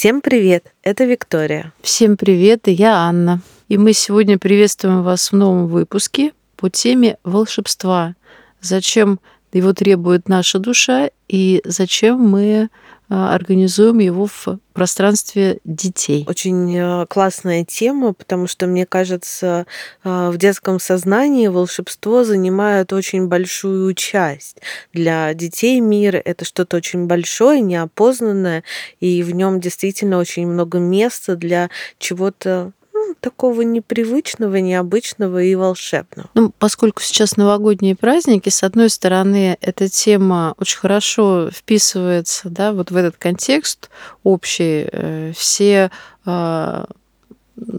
Всем привет! Это Виктория. Всем привет, и я Анна. И мы сегодня приветствуем вас в новом выпуске по теме волшебства. Зачем его требует наша душа и зачем мы организуем его в пространстве детей. Очень э, классная тема, потому что, мне кажется, э, в детском сознании волшебство занимает очень большую часть. Для детей мир — это что-то очень большое, неопознанное, и в нем действительно очень много места для чего-то такого непривычного, необычного и волшебного. Ну, поскольку сейчас новогодние праздники, с одной стороны, эта тема очень хорошо вписывается да, вот в этот контекст общий. Э, все а,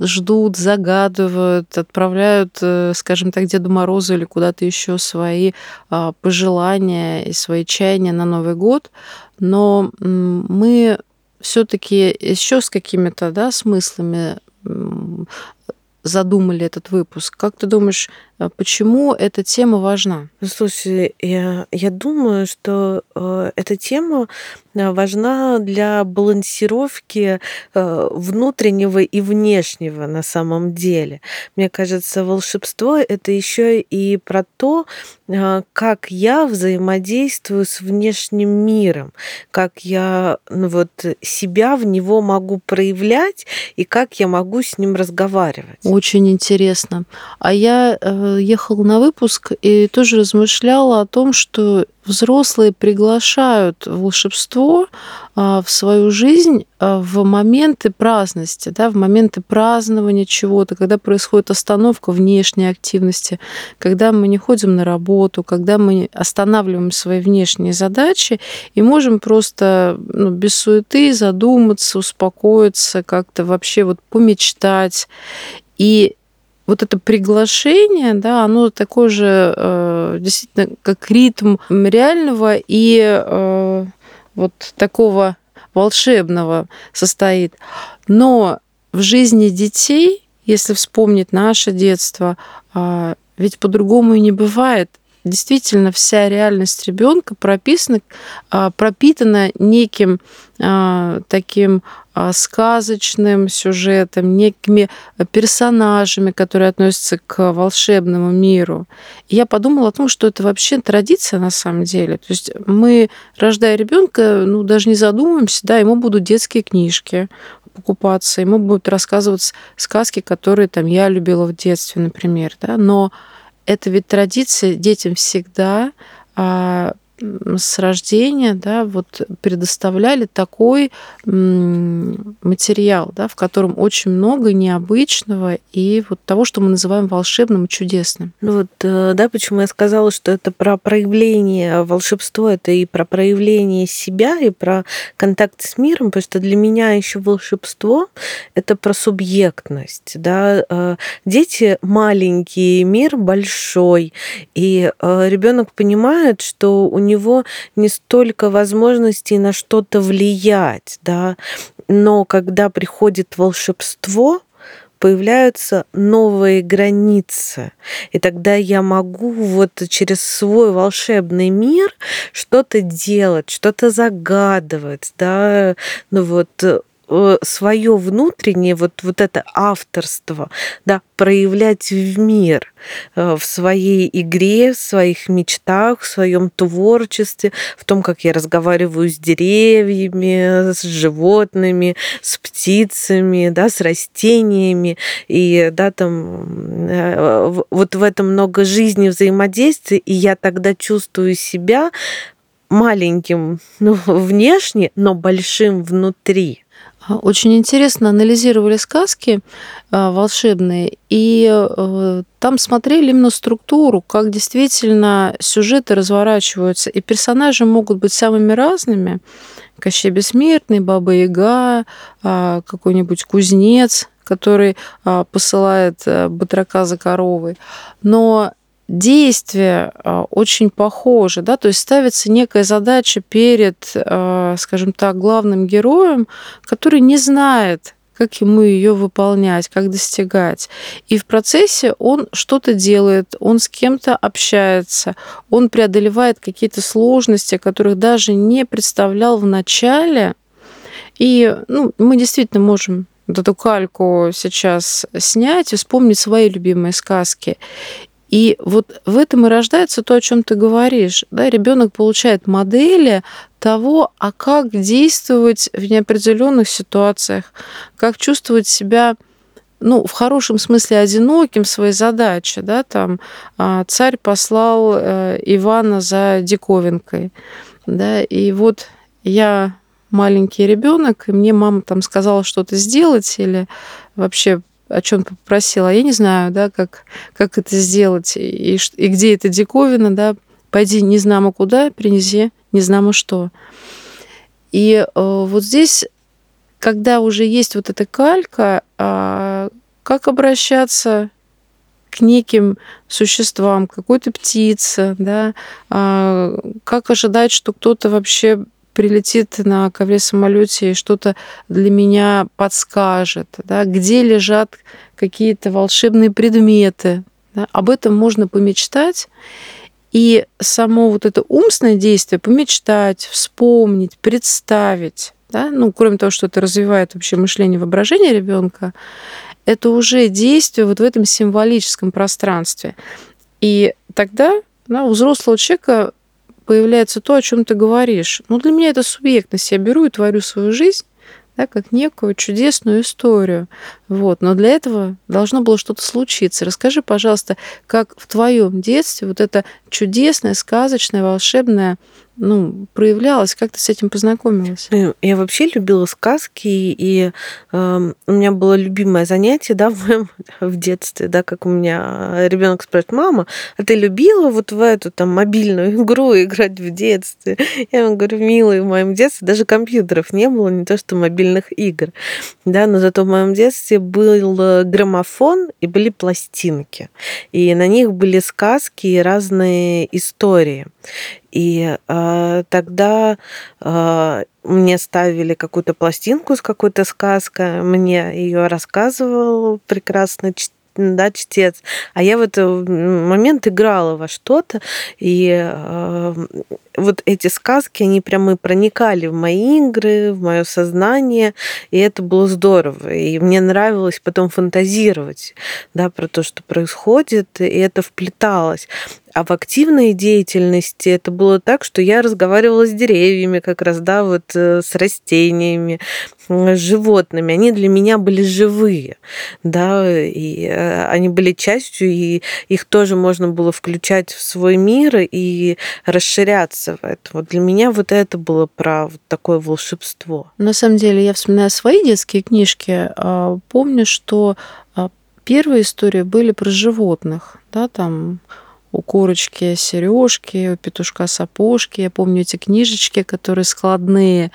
ждут, загадывают, отправляют, э, скажем так, Деду Морозу или куда-то еще свои а, пожелания и свои чаяния на Новый год. Но мы все-таки еще с какими-то да, смыслами 嗯 задумали этот выпуск. Как ты думаешь, а почему эта тема важна? Слушай, я, я думаю, что э, эта тема э, важна для балансировки э, внутреннего и внешнего на самом деле. Мне кажется, волшебство это еще и про то, э, как я взаимодействую с внешним миром, как я ну, вот, себя в него могу проявлять и как я могу с ним разговаривать. Очень интересно. А я э, ехала на выпуск и тоже размышляла о том, что взрослые приглашают волшебство а, в свою жизнь а, в моменты праздности, да, в моменты празднования чего-то, когда происходит остановка внешней активности, когда мы не ходим на работу, когда мы останавливаем свои внешние задачи и можем просто ну, без суеты задуматься, успокоиться, как-то вообще вот помечтать. И вот это приглашение, да, оно такое же э, действительно как ритм реального и э, вот такого волшебного состоит. Но в жизни детей, если вспомнить наше детство, э, ведь по-другому и не бывает действительно вся реальность ребенка прописана, а, пропитана неким а, таким а, сказочным сюжетом, некими персонажами, которые относятся к волшебному миру. И я подумала о том, что это вообще традиция на самом деле. То есть мы, рождая ребенка, ну, даже не задумываемся, да, ему будут детские книжки покупаться, ему будут рассказывать сказки, которые там я любила в детстве, например, да, но это ведь традиция детям всегда а, с рождения да, вот предоставляли такой материал, да, в котором очень много необычного и вот того, что мы называем волшебным и чудесным. Ну вот, э, да, почему я сказала, что это про проявление волшебства, это и про проявление себя, и про контакт с миром, потому что для меня еще волшебство — это про субъектность, да. Э, дети маленькие, мир большой, и э, ребенок понимает, что у него него не столько возможностей на что-то влиять, да, но когда приходит волшебство, появляются новые границы. И тогда я могу вот через свой волшебный мир что-то делать, что-то загадывать, да, ну вот свое внутреннее вот, вот это авторство да, проявлять в мир, э, в своей игре, в своих мечтах, в своем творчестве, в том, как я разговариваю с деревьями, с животными, с птицами, да, с растениями. И да, там, э, вот в этом много жизни взаимодействия, и я тогда чувствую себя маленьким ну, внешне, но большим внутри. А, очень интересно анализировали сказки а, волшебные, и э, там смотрели именно структуру, как действительно сюжеты разворачиваются, и персонажи могут быть самыми разными. Кощей Бессмертный, Баба Яга, а, какой-нибудь кузнец, который посылает э, батрака за коровой. Но действия а, очень похожи, да, то есть ставится некая задача перед, а, скажем так, главным героем, который не знает, как ему ее выполнять, как достигать. И в процессе он что-то делает, он с кем-то общается, он преодолевает какие-то сложности, которых даже не представлял в начале, И ну, мы действительно можем эту кальку сейчас снять и вспомнить свои любимые сказки. И вот в этом и рождается то, о чем ты говоришь. Да, ребенок получает модели того, а как действовать в неопределенных ситуациях, как чувствовать себя ну, в хорошем смысле одиноким своей задаче, да, там а, царь послал э, Ивана за диковинкой, да, и вот я маленький ребенок, и мне мама там сказала что-то сделать или вообще о чем попросила, я не знаю, да, как, как это сделать и, и где эта диковина, да, пойди не знамо куда, принеси не знамо что. И э, вот здесь, когда уже есть вот эта калька, э, как обращаться к неким существам, какой-то птице, да, э, как ожидать, что кто-то вообще прилетит на ковре самолете и что-то для меня подскажет, да, где лежат какие-то волшебные предметы. Да, об этом можно помечтать. И само вот это умственное действие, помечтать, вспомнить, представить, да, ну, кроме того, что это развивает вообще мышление воображение ребенка, это уже действие вот в этом символическом пространстве. И тогда да, у взрослого человека появляется то, о чем ты говоришь. Ну, для меня это субъектность. Я беру и творю свою жизнь да, как некую чудесную историю. Вот. Но для этого должно было что-то случиться. Расскажи, пожалуйста, как в твоем детстве вот это чудесное, сказочное, волшебное ну, проявлялось? Как ты с этим познакомилась? Ну, я вообще любила сказки, и э, у меня было любимое занятие, да, в, моем, в детстве, да, как у меня ребенок спрашивает, мама, а ты любила вот в эту там мобильную игру играть в детстве? Я ему говорю, милый, в моем детстве даже компьютеров не было, не то что мобильных игр, да, но зато в моем детстве был граммофон и были пластинки, и на них были сказки и разные истории. И э, тогда э, мне ставили какую-то пластинку с какой-то сказкой, мне ее рассказывал прекрасно да, чтец. А я в этот момент играла во что-то, и э, вот эти сказки, они прямо проникали в мои игры, в мое сознание, и это было здорово. И мне нравилось потом фантазировать, да, про то, что происходит, и это вплеталось. А в активной деятельности это было так, что я разговаривала с деревьями как раз, да, вот э, с растениями, с животными. Они для меня были живые, да, и э, они были частью, и их тоже можно было включать в свой мир и расширяться в это. Вот для меня вот это было про вот такое волшебство. На самом деле, я вспоминаю свои детские книжки, а, помню, что а, первые истории были про животных, да, там у курочки сережки, у петушка сапожки. Я помню эти книжечки, которые складные.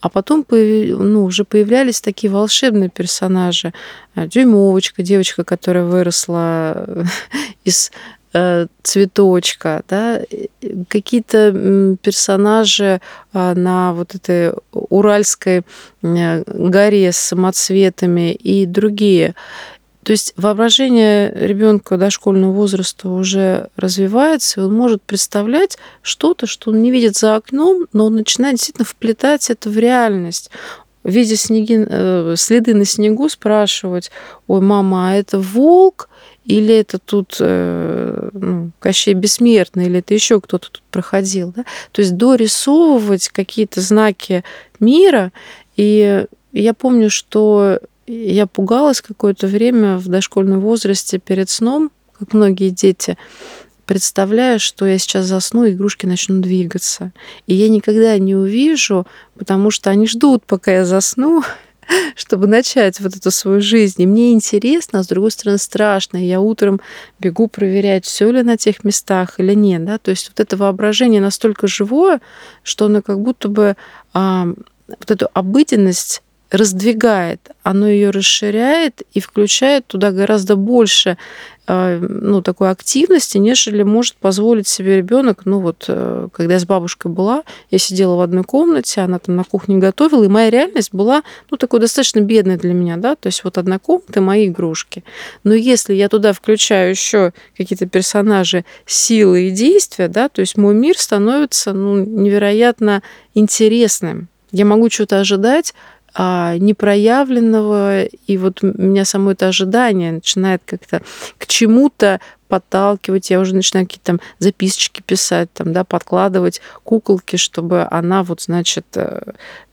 А потом ну, уже появлялись такие волшебные персонажи. А, Дюймовочка, девочка, которая выросла из э, цветочка, да, какие-то персонажи на вот этой Уральской горе с самоцветами и другие. То есть воображение ребенка дошкольного возраста уже развивается, и он может представлять что-то, что он не видит за окном, но он начинает действительно вплетать это в реальность видя снеги, э, следы на снегу, спрашивать, ой, мама, а это волк, или это тут э, ну, Кощей Бессмертный, или это еще кто-то тут проходил. Да? То есть дорисовывать какие-то знаки мира. И я помню, что я пугалась какое-то время в дошкольном возрасте перед сном, как многие дети, представляя, что я сейчас засну, и игрушки начнут двигаться. И я никогда не увижу, потому что они ждут, пока я засну, чтобы начать вот эту свою жизнь. И мне интересно, а с другой стороны страшно. Я утром бегу проверять, все ли на тех местах или нет. Да? То есть вот это воображение настолько живое, что оно как будто бы а, вот эту обыденность раздвигает, оно ее расширяет и включает туда гораздо больше э, ну, такой активности, нежели может позволить себе ребенок. Ну вот, э, когда я с бабушкой была, я сидела в одной комнате, она там на кухне готовила, и моя реальность была, ну, такой достаточно бедной для меня, да, то есть вот одна комната, мои игрушки. Но если я туда включаю еще какие-то персонажи силы и действия, да, то есть мой мир становится, ну, невероятно интересным. Я могу что-то ожидать, а, непроявленного, и вот меня само это ожидание начинает как-то к чему-то подталкивать, я уже начинаю какие-то там записочки писать, там, да, подкладывать куколки, чтобы она вот, значит, э,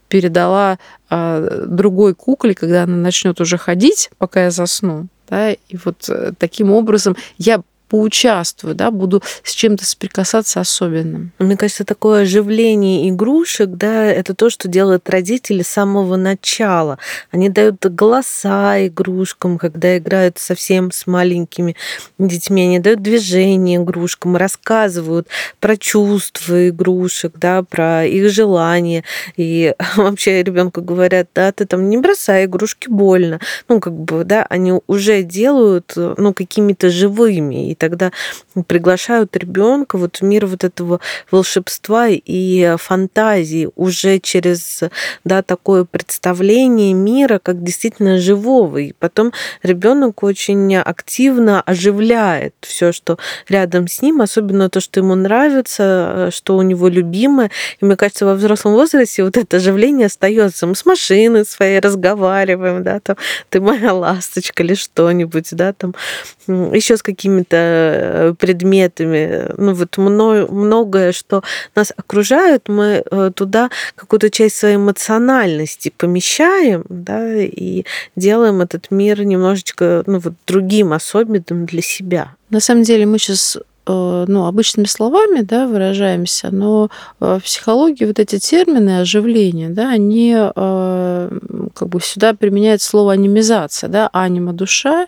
передала а, другой кукле, когда она начнет уже ходить, пока я засну. Да, и вот э, таким образом я поучаствую, да, буду с чем-то соприкасаться особенным. Мне кажется, такое оживление игрушек, да, это то, что делают родители с самого начала. Они дают голоса игрушкам, когда играют совсем с маленькими детьми, они дают движение игрушкам, рассказывают про чувства игрушек, да, про их желания. И вообще ребенку говорят, да, ты там не бросай игрушки, больно. Ну, как бы, да, они уже делают, ну, какими-то живыми. И тогда приглашают ребенка вот в мир вот этого волшебства и фантазии уже через да, такое представление мира как действительно живого. И потом ребенок очень активно оживляет все, что рядом с ним, особенно то, что ему нравится, что у него любимое. И мне кажется, во взрослом возрасте вот это оживление остается. Мы с машины своей разговариваем, да, там, ты моя ласточка или что-нибудь, да, там, еще с какими-то Э, предметами, ну вот многое, что нас окружает, мы э, туда какую-то часть своей эмоциональности помещаем, да, и делаем этот мир немножечко, ну вот другим, особенным для себя. На самом деле мы сейчас э, ну, обычными словами да, выражаемся, но в психологии вот эти термины оживления, да, они как бы сюда применяют слово анимизация, да, анима душа,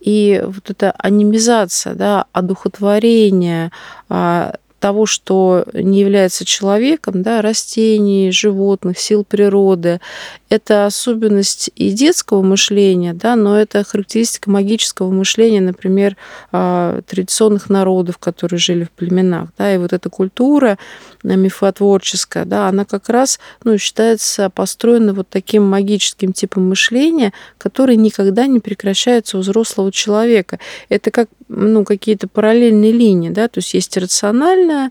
и вот эта анимизация, да, одухотворение а, того, что не является человеком, да, растений, животных, сил природы, это особенность и детского мышления, да, но это характеристика магического мышления, например, а, традиционных народов, которые жили в племенах. Да, и вот эта культура э, мифотворческая, да, она как раз ну, считается построена вот таким магическим типом мышления, который никогда не прекращается у взрослого человека. Это как ну, какие-то параллельные линии, да, то есть есть рациональное, а,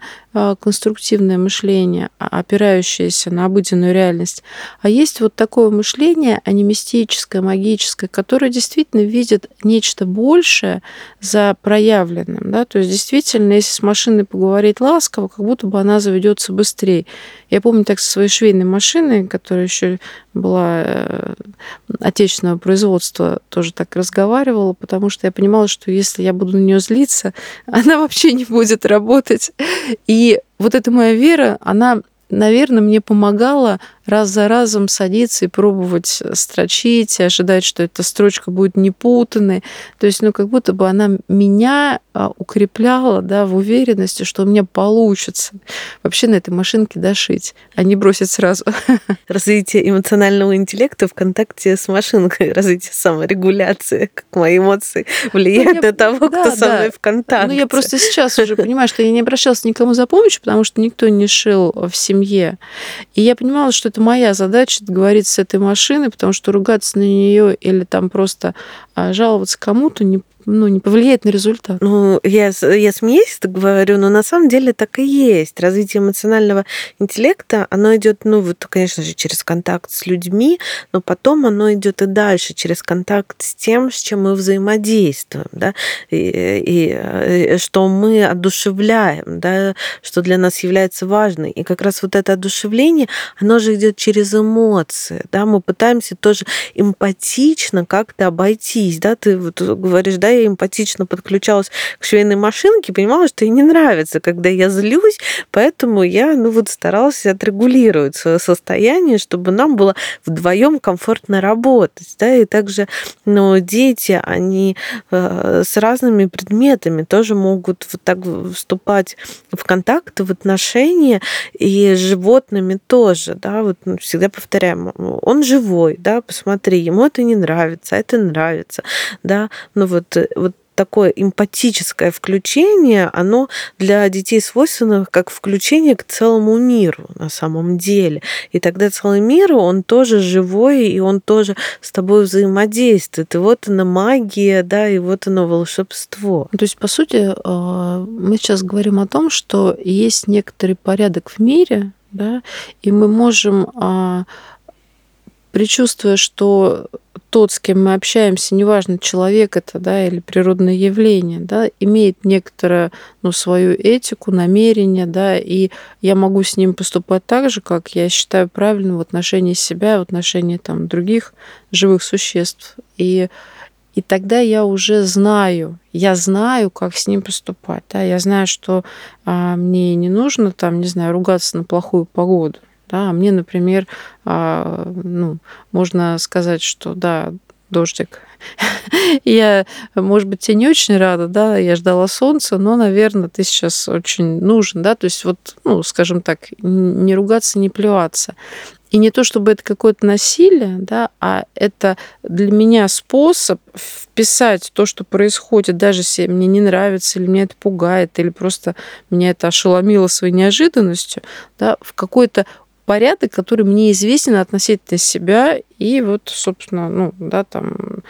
конструктивное мышление, а, опирающееся на обыденную реальность, а есть вот такое мышление анимистическое, магическое, которое действительно видит нечто большее за проявленным, да, то есть действительно, если с машиной поговорить ласково, как будто бы она заведется быстрее. Я помню так со своей швейной машиной, которая еще была э, отечественного производства, тоже так разговаривала, потому что я понимала, что если я буду на нее злиться, она вообще не будет работать. И вот эта моя вера, она наверное, мне помогала раз за разом садиться и пробовать строчить, и ожидать, что эта строчка будет непутанной. То есть, ну, как будто бы она меня а, укрепляла да, в уверенности, что у меня получится вообще на этой машинке дошить, а не бросить сразу. Развитие эмоционального интеллекта в контакте с машинкой, развитие саморегуляции, как мои эмоции влияют ну, я, на того, да, кто да. со мной в контакте. Ну, я просто сейчас уже понимаю, что я не обращалась никому за помощью, потому что никто не шил в семье. И я понимала, что это моя задача говорить с этой машиной, потому что ругаться на нее или там просто а, жаловаться кому-то не ну, не повлияет на результат. Ну, я, я смеюсь, так говорю, но на самом деле так и есть. Развитие эмоционального интеллекта, оно идет, ну, вот, конечно же, через контакт с людьми, но потом оно идет и дальше, через контакт с тем, с чем мы взаимодействуем, да, и, и, и э, что мы одушевляем, да, что для нас является важным. И как раз вот это одушевление, оно же идет через эмоции, да, мы пытаемся тоже эмпатично как-то обойтись, да, ты вот говоришь, да, я эмпатично подключалась к швейной машинке, понимала, что ей не нравится, когда я злюсь, поэтому я, ну вот, старалась отрегулировать свое состояние, чтобы нам было вдвоем комфортно работать, да, и также, ну, дети, они э, с разными предметами тоже могут вот так вступать в контакт, в отношения, и с животными тоже, да, вот ну, всегда повторяем, он живой, да, посмотри, ему это не нравится, а это нравится, да, ну вот вот такое эмпатическое включение, оно для детей свойственно как включение к целому миру на самом деле. И тогда целый мир, он тоже живой, и он тоже с тобой взаимодействует. И вот она магия, да, и вот оно волшебство. То есть, по сути, а, мы сейчас говорим о том, что есть некоторый порядок в мире, да, и мы можем а, предчувствуя, что тот, с кем мы общаемся, неважно, человек это, да, или природное явление, да, имеет некоторое, ну, свою этику, намерение, да, и я могу с ним поступать так же, как я считаю правильным в отношении себя, в отношении там других живых существ. И и тогда я уже знаю, я знаю, как с ним поступать. Да? Я знаю, что а, мне не нужно там, не знаю, ругаться на плохую погоду. Да, мне, например, а, ну, можно сказать, что да, дождик. я, может быть, тебе не очень рада, да, я ждала солнца, но, наверное, ты сейчас очень нужен, да, то есть вот, ну, скажем так, не ругаться, не плеваться. И не то, чтобы это какое-то насилие, да, а это для меня способ вписать то, что происходит, даже если мне не нравится, или меня это пугает, или просто меня это ошеломило своей неожиданностью, да, в какой-то порядок, который мне известен относительно себя и вот, собственно, ну, да, там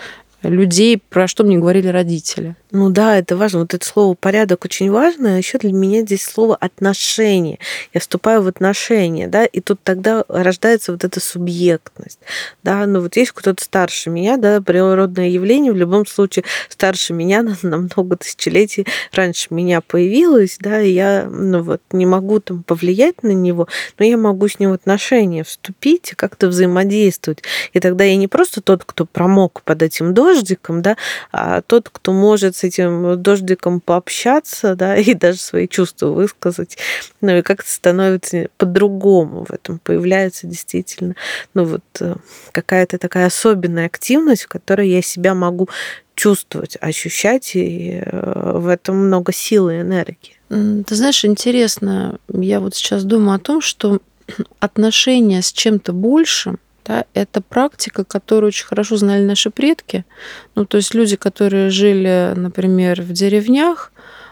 людей, про что мне говорили родители. Ну да, это важно. Вот это слово порядок очень важно. А еще для меня здесь слово отношение. Я вступаю в отношения, да, и тут тогда рождается вот эта субъектность. Да, ну вот есть кто-то старше меня, да, природное явление в любом случае старше меня на много тысячелетий раньше меня появилось, да, и я, ну вот, не могу там повлиять на него, но я могу с ним в отношения вступить и как-то взаимодействовать. И тогда я не просто тот, кто промок под этим дождиком, да, а тот, кто может с этим дождиком пообщаться, да, и даже свои чувства высказать. Ну и как-то становится по-другому в этом появляется действительно, ну вот э, какая-то такая особенная активность, в которой я себя могу чувствовать, ощущать, и э, в этом много силы и энергии. Ты знаешь, интересно, я вот сейчас думаю о том, что отношения с чем-то большим да, это практика, которую очень хорошо знали наши предки. Ну, то есть люди, которые жили, например, в деревнях,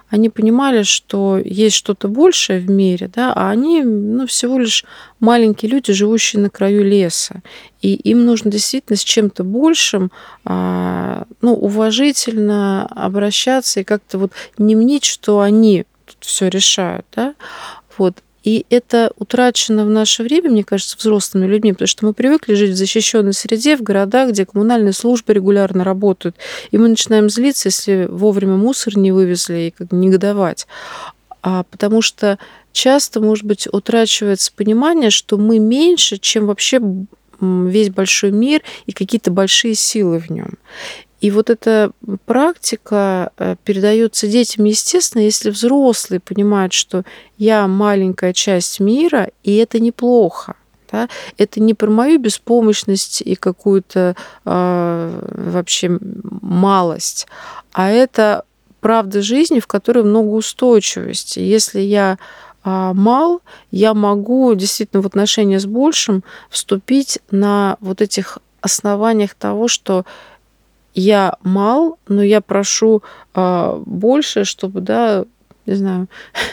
они понимали, что есть что-то большее в мире, да, а они ну, всего лишь маленькие люди, живущие на краю леса. И им нужно действительно с чем-то большим а, ну, уважительно обращаться и как-то вот не мнить, что они тут все решают. Да? Вот. И это утрачено в наше время, мне кажется, взрослыми людьми, потому что мы привыкли жить в защищенной среде, в городах, где коммунальные службы регулярно работают. И мы начинаем злиться, если вовремя мусор не вывезли, и как негодовать. А потому что часто, может быть, утрачивается понимание, что мы меньше, чем вообще весь большой мир и какие-то большие силы в нем. И вот эта практика э, передается детям, естественно, если взрослые понимают, что я маленькая часть мира, и это неплохо. Да? Это не про мою беспомощность и какую-то э, вообще малость, а это правда жизни, в которой много устойчивости. Если я э, мал, я могу действительно в отношения с большим вступить на вот этих основаниях того, что я мал, но я прошу э, больше, чтобы, да, не знаю,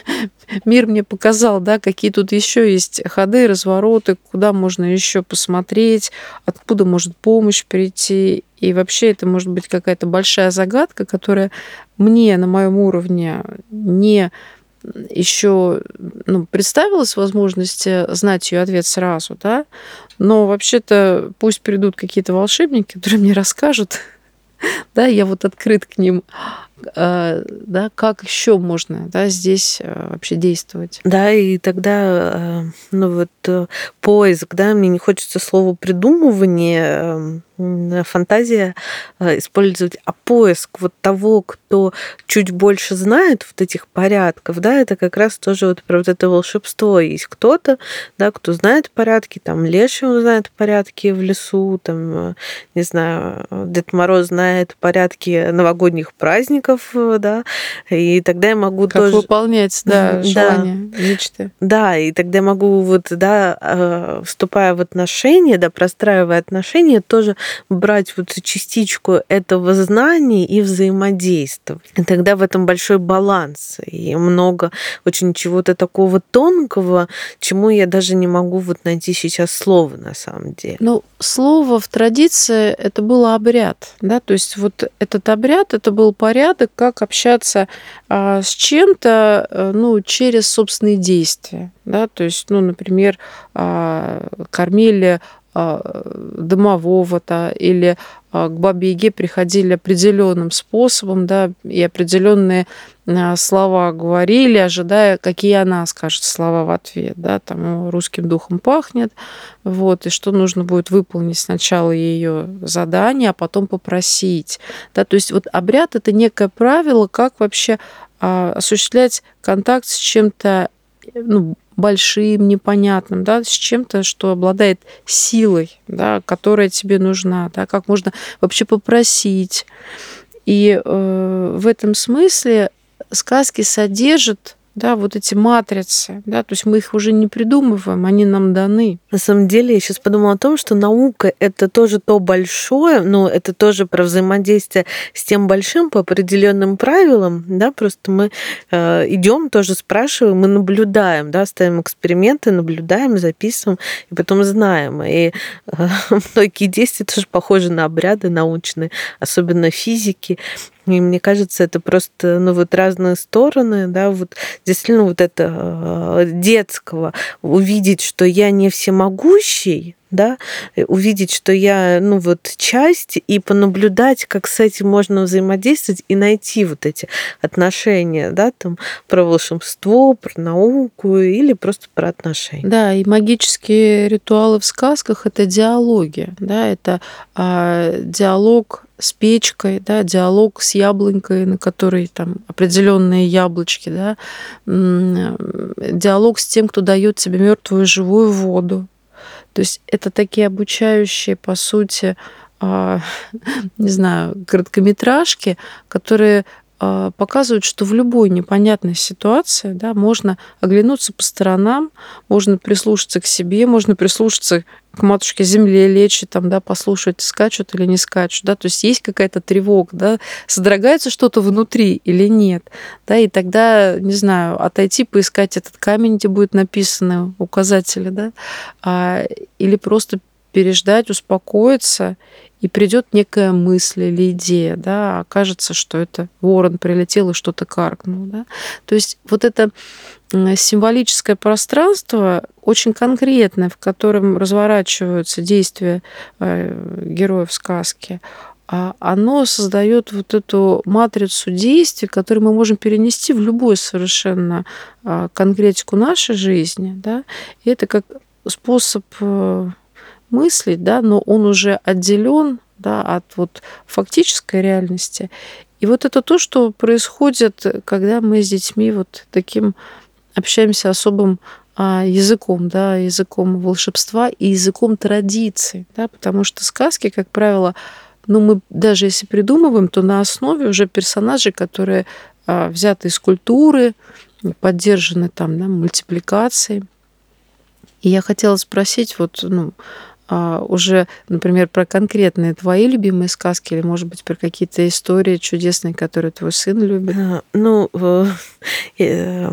мир мне показал, да, какие тут еще есть ходы, развороты, куда можно еще посмотреть, откуда может помощь прийти. И вообще это может быть какая-то большая загадка, которая мне на моем уровне не еще ну, представилась возможность знать ее ответ сразу, да, но вообще-то пусть придут какие-то волшебники, которые мне расскажут, да, я вот открыт к ним, а, да, как еще можно, да, здесь а, вообще действовать. Да, и тогда, а, ну вот э, поиск, да, мне не хочется слово придумывание, эм, фантазия э, использовать, а поиск вот того, кто чуть больше знает вот этих порядков, да, это как раз тоже вот про вот это волшебство. Есть кто-то, да, кто знает порядки, там Леший, он знает порядки в лесу, там, э, не знаю, Дед Мороз знает порядки новогодних праздников, э, да, и тогда я могу как тоже... выполнять, да, желания, да. мечты. Да, и тогда я могу вот, да, вступая в отношения, да, простраивая отношения, тоже брать вот частичку этого знания и взаимодействовать. И тогда в этом большой баланс и много очень чего-то такого тонкого, чему я даже не могу вот найти сейчас слово на самом деле. Ну, слово в традиции это был обряд, да, то есть вот этот обряд, это был порядок, как общаться а, с чем-то, э, ну, через собственные действия, да, то есть, ну, например, а, кормили а, домового-то или а, к бабе Яге приходили определенным способом, да, и определенные а, слова говорили, ожидая, какие она скажет слова в ответ, да, там русским духом пахнет, вот, и что нужно будет выполнить сначала ее задание, а потом попросить, да, то есть вот обряд это некое правило, как вообще осуществлять контакт с чем-то ну, большим, непонятным, да, с чем-то, что обладает силой, да, которая тебе нужна, да, как можно вообще попросить. И э, в этом смысле сказки содержат да, вот эти матрицы, да, то есть мы их уже не придумываем, они нам даны. На самом деле, я сейчас подумала о том, что наука это тоже то большое, но это тоже про взаимодействие с тем большим по определенным правилам, да, просто мы э, идем, тоже спрашиваем, мы наблюдаем, да, ставим эксперименты, наблюдаем, записываем, и потом знаем. И э, многие действия тоже похожи на обряды научные, особенно физики. И мне кажется, это просто, ну, вот разные стороны, да, вот действительно вот это э, детского, увидеть, что я не всемогущий, да, увидеть, что я, ну вот, часть, и понаблюдать, как с этим можно взаимодействовать и найти вот эти отношения, да, там, про волшебство, про науку или просто про отношения. Да, и магические ритуалы в сказках – это диалоги, да, это а, диалог с печкой, да, диалог с яблонькой, на которой там определенные яблочки, да, диалог с тем, кто дает тебе мертвую живую воду, то есть это такие обучающие, по сути, а, не знаю, короткометражки, которые показывают, что в любой непонятной ситуации да, можно оглянуться по сторонам, можно прислушаться к себе, можно прислушаться к матушке земле лечь, там, да, послушать, скачут или не скачут, да, то есть есть какая-то тревога, да, содрогается что-то внутри или нет, да, и тогда, не знаю, отойти, поискать этот камень, где будет написано указатели, да, а, или просто переждать, успокоиться, и придет некая мысль или идея, да, окажется, что это ворон прилетел и что-то каркнул, да. То есть вот это символическое пространство очень конкретное, в котором разворачиваются действия э, героев сказки, а оно создает вот эту матрицу действий, которую мы можем перенести в любую совершенно а, конкретику нашей жизни. Да? И это как способ э, мыслить, да, но он уже отделен да, от вот фактической реальности. И вот это то, что происходит, когда мы с детьми вот таким общаемся особым а, языком, да, языком волшебства и языком традиций, да, потому что сказки, как правило, ну, мы даже если придумываем, то на основе уже персонажей, которые а, взяты из культуры, поддержаны там, да, мультипликацией. И я хотела спросить, вот, ну, уже, например, про конкретные твои любимые сказки или, может быть, про какие-то истории чудесные, которые твой сын любит? Ну, э, э,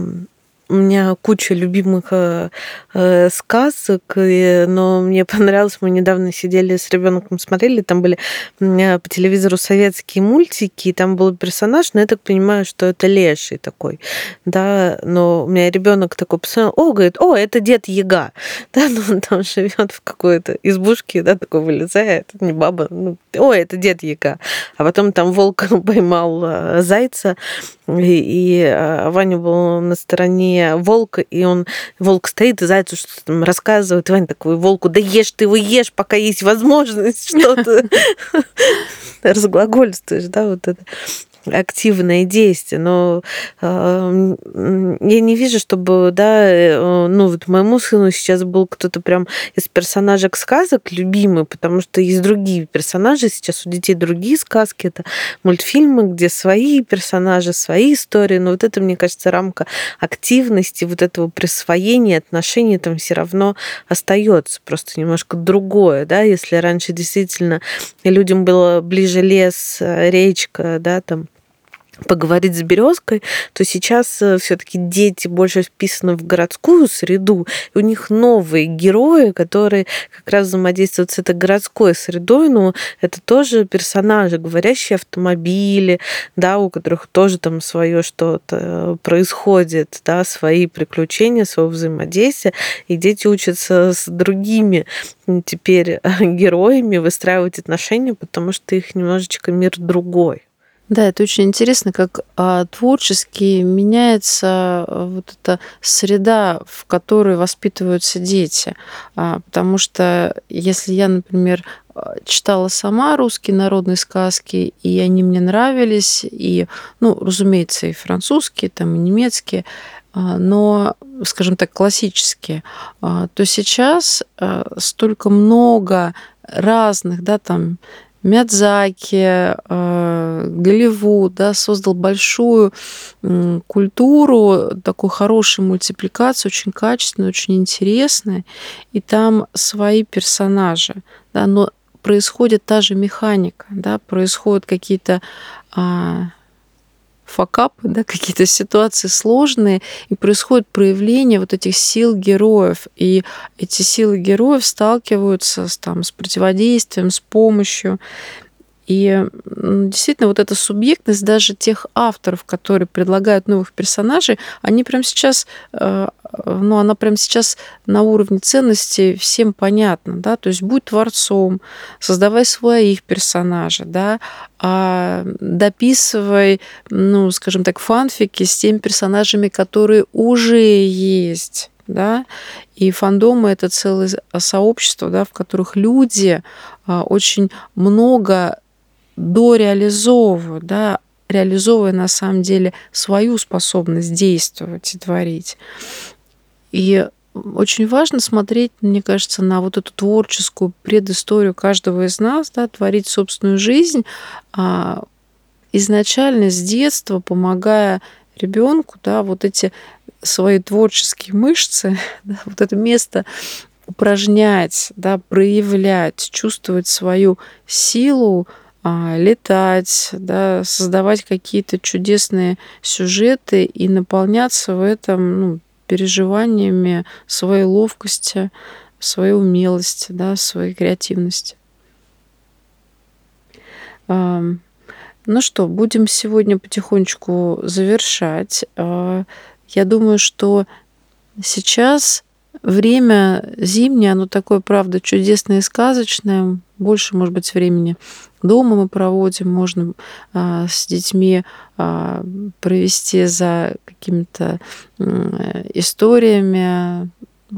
у меня куча любимых э, э, сказок, но мне понравилось, мы недавно сидели с ребенком, смотрели, там были по телевизору советские мультики, и там был персонаж, но я так понимаю, что это леший такой, да, но у меня ребенок такой посмотрел, о, говорит, о, это дед Яга, да, но он там живет в какой-то избушке, да, такой вылезает, не баба, ну, о, это дед Яга, а потом там волк поймал э, зайца, и, и э, Ваня был на стороне волка, и он, волк стоит и зайцу что-то там рассказывает, и Ваня такой, волку, да ешь ты его ешь, пока есть возможность что-то разглагольствуешь, да, вот это активное действие, но э, я не вижу, чтобы, да, э, ну вот моему сыну сейчас был кто-то прям из персонажек сказок любимый, потому что есть другие персонажи, сейчас у детей другие сказки, это мультфильмы, где свои персонажи, свои истории, но вот это, мне кажется, рамка активности, вот этого присвоения отношений там все равно остается, просто немножко другое, да, если раньше действительно людям было ближе лес, речка, да, там поговорить с березкой, то сейчас э, все-таки дети больше вписаны в городскую среду, и у них новые герои, которые как раз взаимодействуют с этой городской средой, но это тоже персонажи, говорящие автомобили, да, у которых тоже там свое что-то происходит, да, свои приключения, свое взаимодействие, и дети учатся с другими теперь героями выстраивать отношения, потому что их немножечко мир другой. Да, это очень интересно, как а, творчески меняется а, вот эта среда, в которой воспитываются дети. А, потому что если я, например, а, читала сама русские народные сказки, и они мне нравились, и, ну, разумеется, и французские, там, и немецкие, а, но, скажем так, классические, то сейчас столько много разных, да, там, Мядзаки, э, Голливуд, да, создал большую культуру, такую хорошую мультипликацию, очень качественную, очень интересную, и там свои персонажи, да, но происходит та же механика, да, происходят какие-то а, факапы, да, какие-то ситуации сложные, и происходит проявление вот этих сил героев. И эти силы героев сталкиваются с, там, с противодействием, с помощью. И действительно, вот эта субъектность даже тех авторов, которые предлагают новых персонажей, они прямо сейчас, э, ну, она прямо сейчас на уровне ценностей всем понятна, да, то есть будь творцом, создавай своих персонажей, да, а дописывай, ну, скажем так, фанфики с теми персонажами, которые уже есть да, и фандомы это целое сообщество, да, в которых люди а, очень много дореализовывают, да, реализовывая на самом деле свою способность действовать и творить. И очень важно смотреть, мне кажется, на вот эту творческую предысторию каждого из нас, да, творить собственную жизнь, а, изначально с детства помогая ребенку, да, вот эти свои творческие мышцы, да, вот это место упражнять, да, проявлять, чувствовать свою силу, летать, да, создавать какие-то чудесные сюжеты и наполняться в этом ну, переживаниями своей ловкости, своей умелости, да, своей креативности. Ну что, будем сегодня потихонечку завершать. А, я думаю, что сейчас время зимнее, оно такое, правда, чудесное и сказочное. Больше, может быть, времени дома мы проводим, можно а, с детьми а, провести за какими-то историями,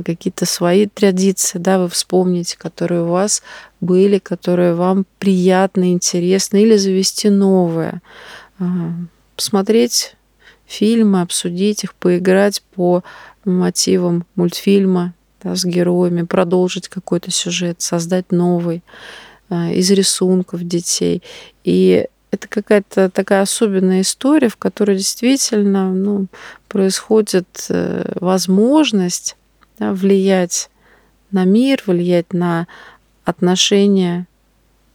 какие-то свои традиции, да, вы вспомните, которые у вас были, которые вам приятны, интересны, или завести новые. А, посмотреть фильмы, обсудить их, поиграть по мотивам мультфильма да, с героями, продолжить какой-то сюжет, создать новый из рисунков детей. И это какая-то такая особенная история, в которой действительно ну, происходит э, возможность да, влиять на мир, влиять на отношения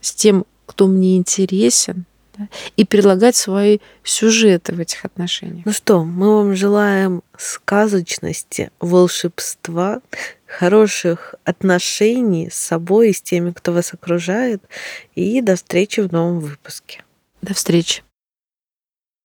с тем, кто мне интересен, да, и предлагать свои сюжеты в этих отношениях. Ну что, мы вам желаем сказочности, волшебства, хороших отношений с собой и с теми, кто вас окружает. И до встречи в новом выпуске. До встречи.